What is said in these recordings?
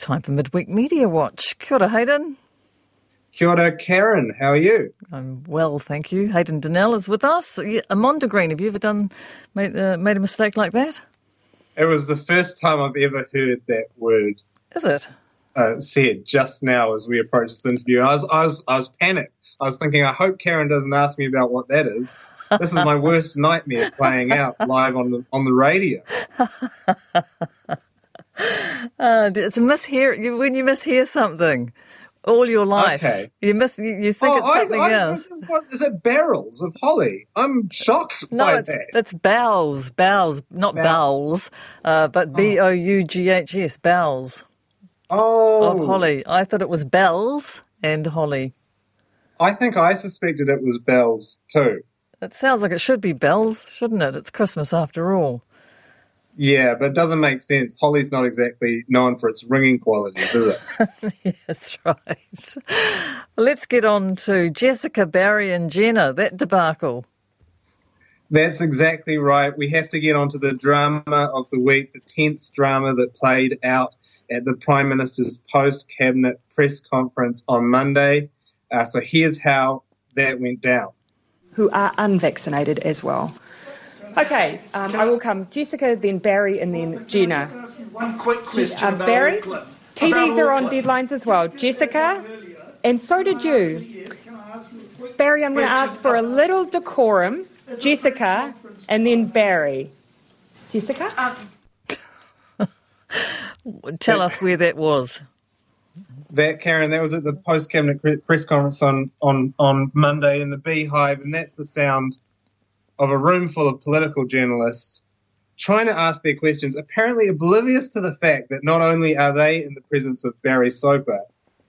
it's time for Midweek Media Watch. Kia ora, Hayden. Kia ora, Karyn. How are you? I'm well, thank you. Hayden Donnell is with us. a mondegreen, have you ever done made, uh, made a mistake like that? It was the first time I've ever heard that word. Is it? Uh, said just now as we approach this interview. I was, I was, I was panicked. I was thinking, I hope Karyn doesn't ask me about what that is. This is my worst nightmare playing out live on the on the radio. Uh, it's a mishear when you mishear something all your life. Okay. You miss. You, you think Oh, it's something I, I, else. What is it? Barrels of holly. I'm shocked No, by it's that. it's bowels, bowels, not Bow- bowels, uh, but B O U G H S, bowels Oh, of holly. I thought it was bells and holly. I think I suspected it was bells too. It sounds like it should be bells, shouldn't it? It's Christmas after all. Yeah, but it doesn't make sense. Holly's not exactly known for its ringing qualities, is it? That's right. Let's get on to Jessica, Barry, and Jenna. That debacle. That's exactly right. We have to get onto the drama of the week, the tense drama that played out at the Prime Minister's post cabinet press conference on Monday. Uh, so here's how that went down. who are unvaccinated as well. Okay, um, I will come. Jessica, then Barry, and then Gina. One quick question Uh, about Barry, Auckland. TVs About are on deadlines as well. Jessica, and so did you. Barry, I'm going to ask for a little decorum. Jessica, and then Barry. Jessica? Tell us where that was. That Karyn, that was at the post cabinet press conference on, on on Monday in the Beehive, and that's the sound of a room full of political journalists trying to ask their questions, apparently oblivious to the fact that not only are they in the presence of Barry Soper,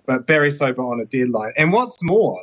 but Barry Soper on a deadline, and what's more,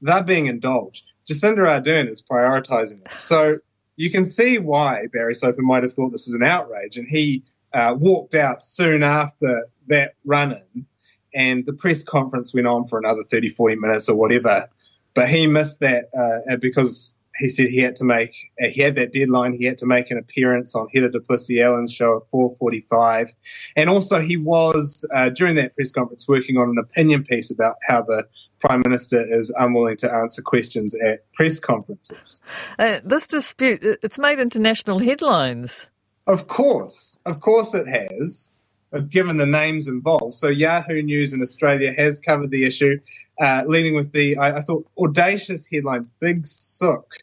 they're being indulged. Jacinda Ardern is prioritising it, so you can see why Barry Soper might have thought this is an outrage, and he uh, walked out soon after that run-in and the press conference went on for another 30, 40 minutes or whatever. But he missed that uh, because he said he had to make, uh, he had that deadline. He had to make an appearance on Heather du Plessis-Allen's show at 4:45, and also he was uh, during that press conference working on an opinion piece about how the prime minister is unwilling to answer questions at press conferences. Uh, this dispute it's made international headlines. Of course, of course it has, uh, given the names involved. So Yahoo News in Australia has covered the issue, uh, leading with the, I, I thought, audacious headline, Big Sook.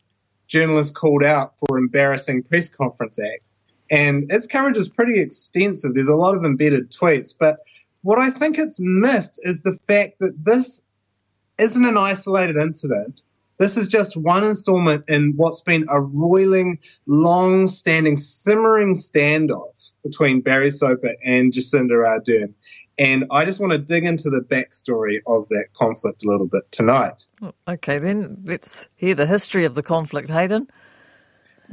Journalists called out for embarrassing press conference act. And its coverage is pretty extensive. There's a lot of embedded tweets. But what I think it's missed is the fact that this isn't an isolated incident. This is just one installment in what's been a roiling, long standing, simmering standoff between Barry Soper and Jacinda Ardern. And I just want to dig into the backstory of that conflict a little bit tonight. Okay, then let's hear the history of the conflict, Hayden.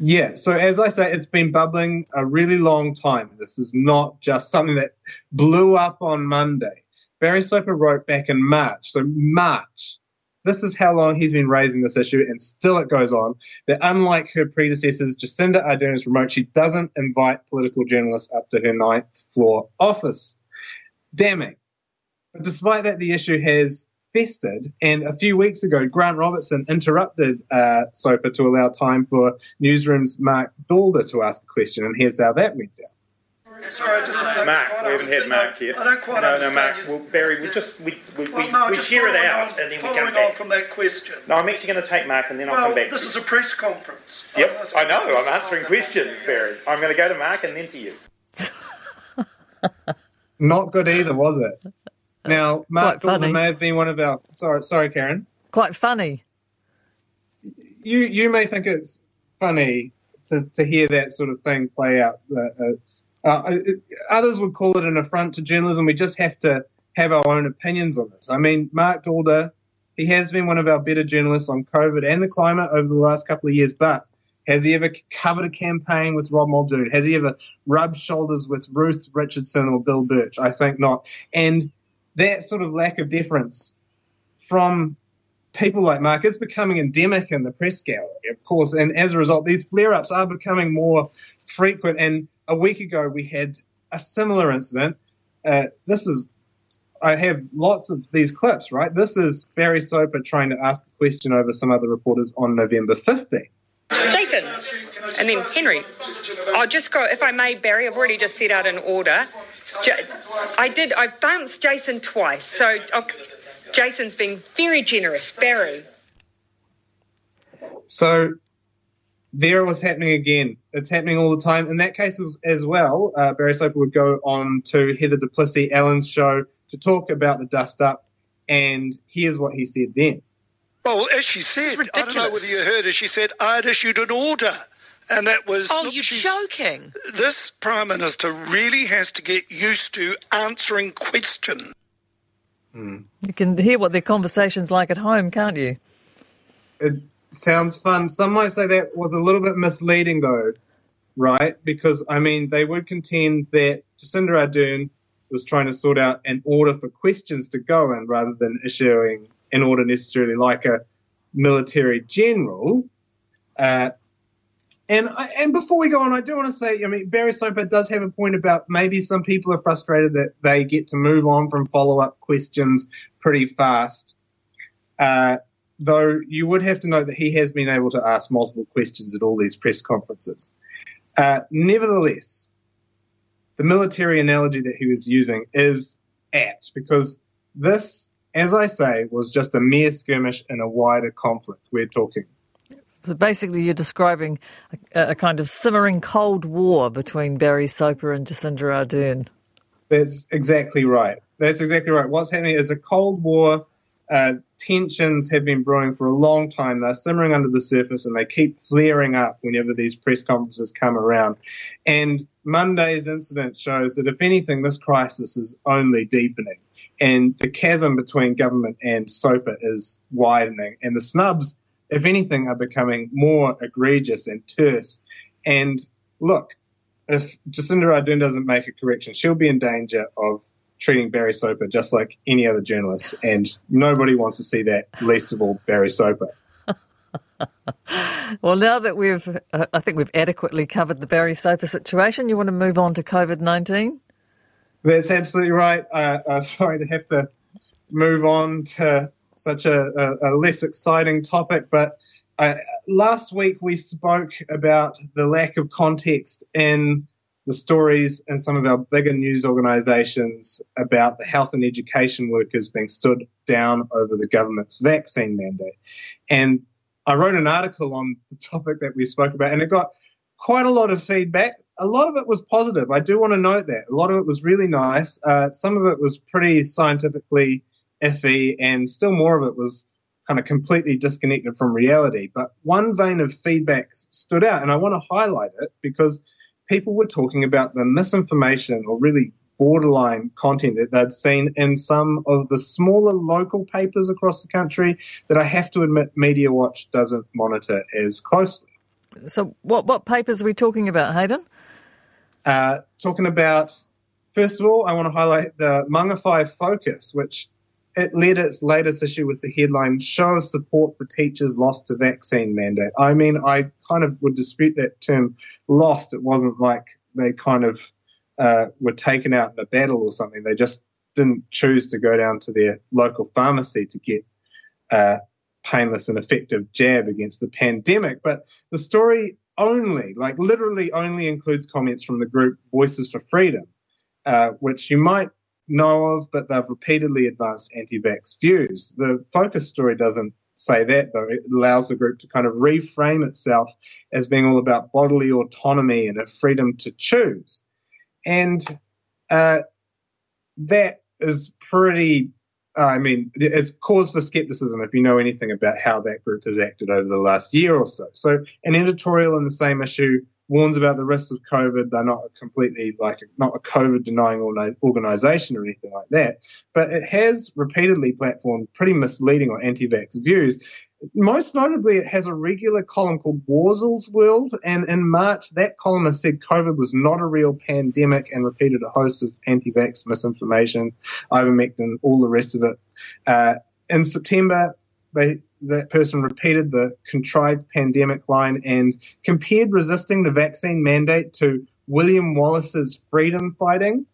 Yeah, so as I say, it's been bubbling a really long time. This is not just something that blew up on Monday. Barry Soper wrote back in March, so March. This is how long he's been raising this issue, and still it goes on. That unlike her predecessors, Jacinda Ardern is remote. She doesn't invite political journalists up to her ninth floor office. Damning. But despite that, the issue has festered. And a few weeks ago, Grant Robertson interrupted uh, Soper to allow time for Newsroom's Marc Daalder to ask a question. And here's how that went down. Sorry, I just Mark, we haven't had Mark yet. I don't quite no, understand. No, Mark. you- Well, Barry, we just we we, Well, we, no, we just share it out on- and then we following come back. on from that question. No, I'm actually going to take Mark and then I'll come back. this is a press conference. Yep, I'm I know. I'm answering questions, Barry. I'm going to go to Mark and then to you. Not good either, was it? Now, Mark Quite may have been one of our. Sorry, sorry, Karyn. Quite funny. You you may think it's funny to, to hear that sort of thing play out. Uh, uh, uh, others would call it an affront to journalism. We just have to have our own opinions on this. I mean, Marc Daalder, he has been one of our better journalists on COVID and the climate over the last couple of years, but has he ever covered a campaign with Rob Muldoon? Has he ever rubbed shoulders with Ruth Richardson or Bill Birch? I think not. And that sort of lack of deference from people like Mark is becoming endemic in the press gallery, of course. And as a result, these flare ups are becoming more frequent. And a week ago, we had a similar incident. uh, this is. I have lots of these clips, right? This is Barry Soper trying to ask a question over some other reporters on November 15th. Jason, and then Henry. I'll just go, if I may, Barry, I've already just set out an order. I did, I bounced Jason twice, so oh, Jason's being very generous. Barry. So there was happening again. It's happening all the time. In that case as- as well, uh, Barry Soper would go on to Heather du Plessis-Allen's show to talk about the dust up, and here's what he said then. Well, as she said, I don't know whether you heard her, she said, I'd issued an order. And that was. Oh, look, you're joking. This Prime Minister really has to get used to answering questions. Hmm. You can hear what their conversation's like at home, can't you? It sounds fun. Some might say that was a little bit misleading, though, right? Because, I mean, they would contend that Jacinda Ardern was trying to sort out an order for questions to go in rather than issuing an order necessarily like a military general. Uh, and I, and before we go on, I do want to say, I mean, Barry Soper does have a point about maybe some people are frustrated that they get to move on from follow up questions pretty fast. Uh, though you would have to note that he has been able to ask multiple questions at all these press conferences. Uh, nevertheless, the military analogy that he was using is apt because this, as I say, was just a mere skirmish in a wider conflict. We're talking So basically, you're describing a, a kind of simmering cold war between Barry Soper and Jacinda Ardern. That's exactly right. That's exactly right. What's happening is a Cold War. Uh, tensions have been brewing for a long time. They're simmering under the surface and they keep flaring up whenever these press conferences come around. And Monday's incident shows that, if anything, this crisis is only deepening. And the chasm between government and Soper is widening. And the snubs, if anything, are becoming more egregious and terse. And look, if Jacinda Ardern doesn't make a correction, she'll be in danger of treating Barry Soper just like any other journalist, and nobody wants to see that, least of all Barry Soper. Well, now that we've, uh, I think we've adequately covered the Barry Soper situation, you want to move on to COVID 19? That's absolutely right. Uh, uh, sorry to have to move on to such a, a, a less exciting topic, but uh, last week we spoke about the lack of context in the stories in some of our bigger news organisations about the health and education workers being stood down over the government's vaccine mandate. And I wrote an article on the topic that we spoke about, and it got quite a lot of feedback. A lot of it was positive. I do want to note that. A lot of it was really nice. Uh, some of it was pretty scientifically iffy, and still more of it was kind of completely disconnected from reality. But one vein of feedback stood out, and I want to highlight it because people were talking about the misinformation or really borderline content that they'd seen in some of the smaller local papers across the country that I have to admit Media Watch doesn't monitor as closely. So, what, what papers are we talking about, Hayden? Uh, talking about, first of all, I want to highlight the Mangawhai Focus, which it led its latest issue with the headline "Show of Support for Teachers Lost to Vaccine Mandate." I mean, I kind of would dispute that term "lost." It wasn't like they kind of uh, were taken out in a battle or something. They just didn't choose to go down to their local pharmacy to get a painless and effective jab against the pandemic. But the story only, like literally only includes comments from the group Voices for Freedom, uh, which you might know of, but they've repeatedly advanced anti vax views. The focus story doesn't say that, though. It allows the group to kind of reframe itself as being all about bodily autonomy and a freedom to choose. And uh, that is pretty. Uh, I mean, it's cause for skepticism if you know anything about how that group has acted over the last year or so. So, an editorial in the same issue warns about the risks of COVID. They're not completely like not a COVID denying organization or anything like that, but it has repeatedly platformed pretty misleading or anti-vax views. Most notably, it has a regular column called Warzel's World, and in March, that columnist said COVID was not a real pandemic and repeated a host of anti-vax misinformation, ivermectin, all the rest of it. Uh, in September, they that person repeated the contrived pandemic line and compared resisting the vaccine mandate to William Wallace's freedom fighting.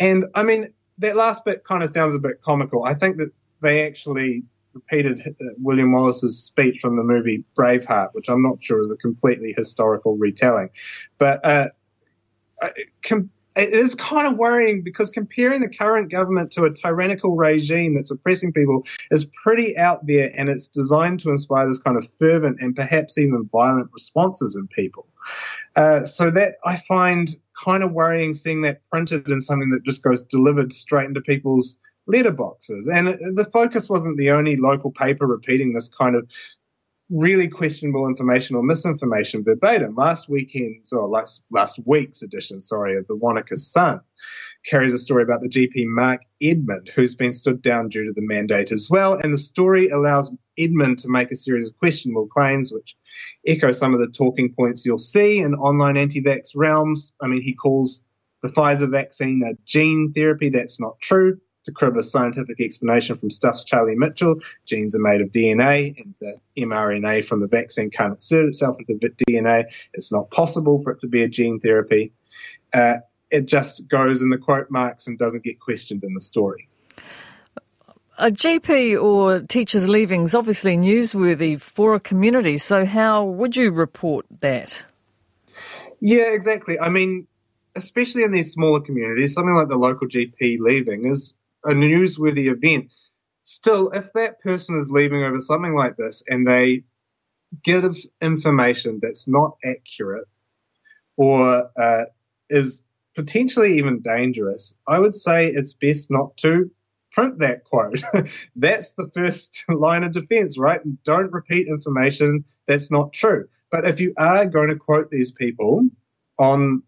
And I mean, that last bit kind of sounds a bit comical. I think that they actually repeated uh, William Wallace's speech from the movie Braveheart, which I'm not sure is a completely historical retelling. But uh, it is kind of worrying because comparing the current government to a tyrannical regime that's oppressing people is pretty out there and it's designed to inspire this kind of fervent and perhaps even violent responses in people. Uh, so that I find kind of worrying seeing that printed in something that just goes delivered straight into people's letterboxes. And the focus wasn't the only local paper repeating this kind of really questionable information or misinformation verbatim. Last weekend's or last last week's edition, sorry, of the Wanaka Sun carries a story about the GP Mark Edmund, who's been stood down due to the mandate as well. And the story allows Edmund to make a series of questionable claims, which echo some of the talking points you'll see in online anti-vax realms. I mean, he calls the Pfizer vaccine a gene therapy. That's not true to crib a scientific explanation from Stuff's Charlie Mitchell. Genes are made of DNA, and the mRNA from the vaccine can't insert itself into DNA. It's not possible for it to be a gene therapy. Uh, it just goes in the quote marks and doesn't get questioned in the story. A GP or teacher's leaving is obviously newsworthy for a community, so how would you report that? Yeah, exactly. I mean, especially in these smaller communities, something like the local GP leaving is a newsworthy event. Still, if that person is leaving over something like this and they give information that's not accurate or uh, is potentially even dangerous, I would say it's best not to print that quote. that's the first line of defense, right? Don't repeat information that's not true. But if you are going to quote these people on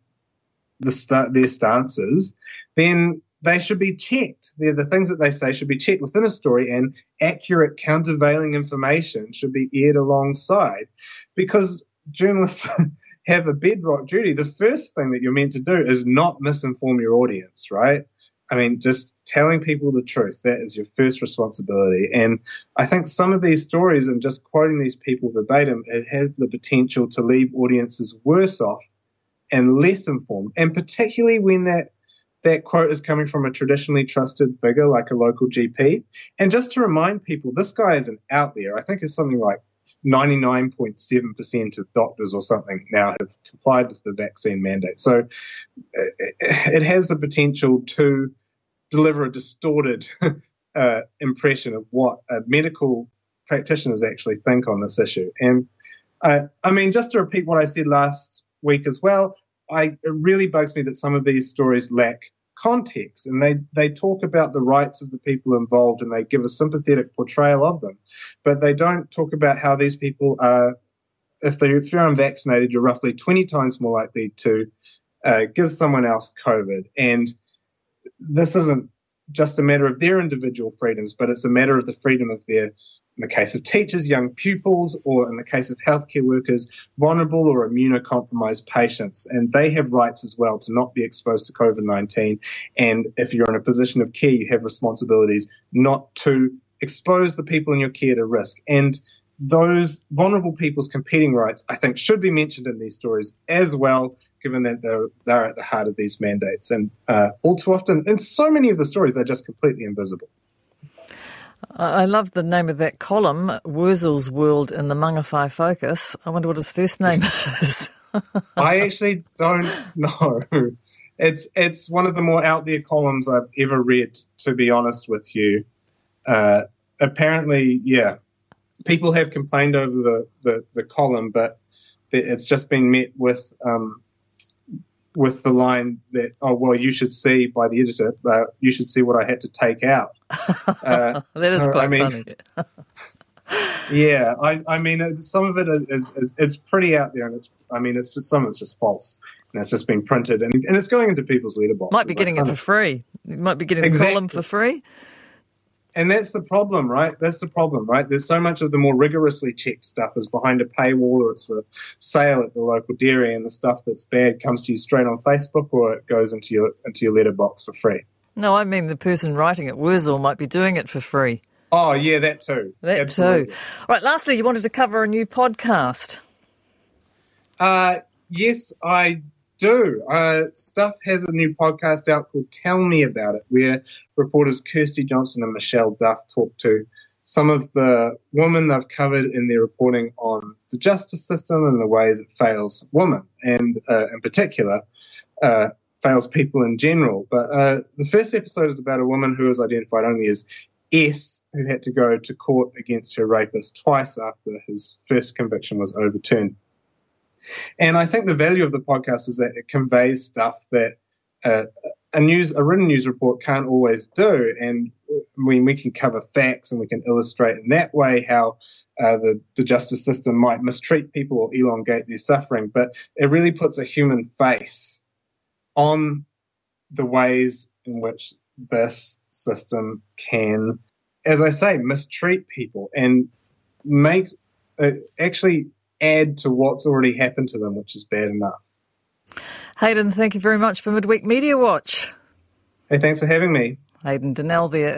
the st- their stances, then they should be checked. They're the things that they say should be checked within a story, and accurate countervailing information should be aired alongside. Because journalists have a bedrock duty. The first thing that you're meant to do is not misinform your audience, right? I mean, just telling people the truth, that is your first responsibility. And I think some of these stories and just quoting these people verbatim, it has the potential to leave audiences worse off and less informed. And particularly when that that quote is coming from a traditionally trusted figure like a local GP. And just to remind people, this guy is an out there. I think it's something like 99.7% of doctors or something now have complied with the vaccine mandate. So it has the potential to deliver a distorted uh, impression of what medical practitioners actually think on this issue. And uh, I mean, just to repeat what I said last week as well, I, it really bugs me that some of these stories lack context and they, they talk about the rights of the people involved and they give a sympathetic portrayal of them. But they don't talk about how these people are, if, they, if you're unvaccinated, you're roughly 20 times more likely to uh, give someone else COVID. And this isn't just a matter of their individual freedoms, but it's a matter of the freedom of their in the case of teachers, young pupils, or in the case of healthcare workers, vulnerable or immunocompromised patients. And they have rights as well to not be exposed to COVID 19. And if you're in a position of care, you have responsibilities not to expose the people in your care to risk. And those vulnerable people's competing rights, I think, should be mentioned in these stories as well, given that they're, they're at the heart of these mandates. And uh, all too often, in so many of the stories, they're just completely invisible. I love the name of that column, Wurzel's World in the Mangawhai Focus. I wonder what his first name is. I actually don't know. It's it's one of the more out there columns I've ever read, to be honest with you. Uh, apparently, yeah, people have complained over the, the, the column, but it's just been met with um, with the line that, oh, well, you should see by the editor, uh, you should see what I had to take out. Uh, that is so, quite I mean, funny. yeah, I, I mean, some of it is, is, it's pretty out there, and it's, I mean, it's just, some of it's just false, and it's just been printed, and, and it's going into people's letterboxes. Might be getting it for free. You might be getting exactly. the column for free and that's the problem, right? That's the problem, right? There's so much of the more rigorously checked stuff is behind a paywall or it's for sale at the local dairy, and the stuff that's bad comes to you straight on Facebook or it goes into your into your letterbox for free. No, I mean the person writing it, Wurzel, might be doing it for free. Oh yeah, that too. That Absolutely. too. All right, lastly, you wanted to cover a new podcast. Uh, yes, I do. Uh, Stuff has a new podcast out called Tell Me About It, where reporters Kirsty Johnson and Michelle Duff talk to some of the women they've covered in their reporting on the justice system and the ways it fails women, and uh, in particular, uh, fails people in general. But uh, the first episode is about a woman who is identified only as S, who had to go to court against her rapist twice after his first conviction was overturned. And I think the value of the podcast is that it conveys stuff that uh, a news, a written news report can't always do. And when we can cover facts and we can illustrate in that way how uh, the, the justice system might mistreat people or elongate their suffering, but it really puts a human face on the ways in which this system can, as I say, mistreat people and make uh, actually add to what's already happened to them, which is bad enough. Hayden, thank you very much for Midweek Media Watch. Hey, thanks for having me. Hayden Donnell there.